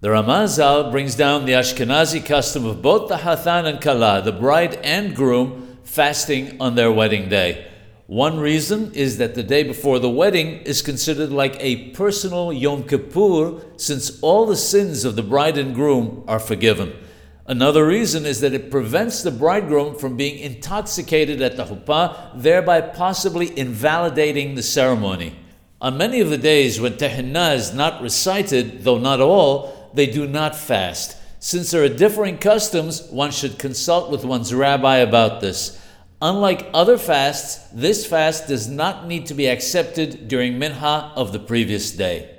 The Ramazal brings down the Ashkenazi custom of both the Hathan and Kala, the bride and groom, fasting on their wedding day. One reason is that the day before the wedding is considered like a personal Yom Kippur, since all the sins of the bride and groom are forgiven. Another reason is that it prevents the bridegroom from being intoxicated at the chuppah, thereby possibly invalidating the ceremony. On many of the days when Tehillah is not recited, though not all, they do not fast. Since there are differing customs, one should consult with one's rabbi about this. Unlike other fasts, this fast does not need to be accepted during minha of the previous day.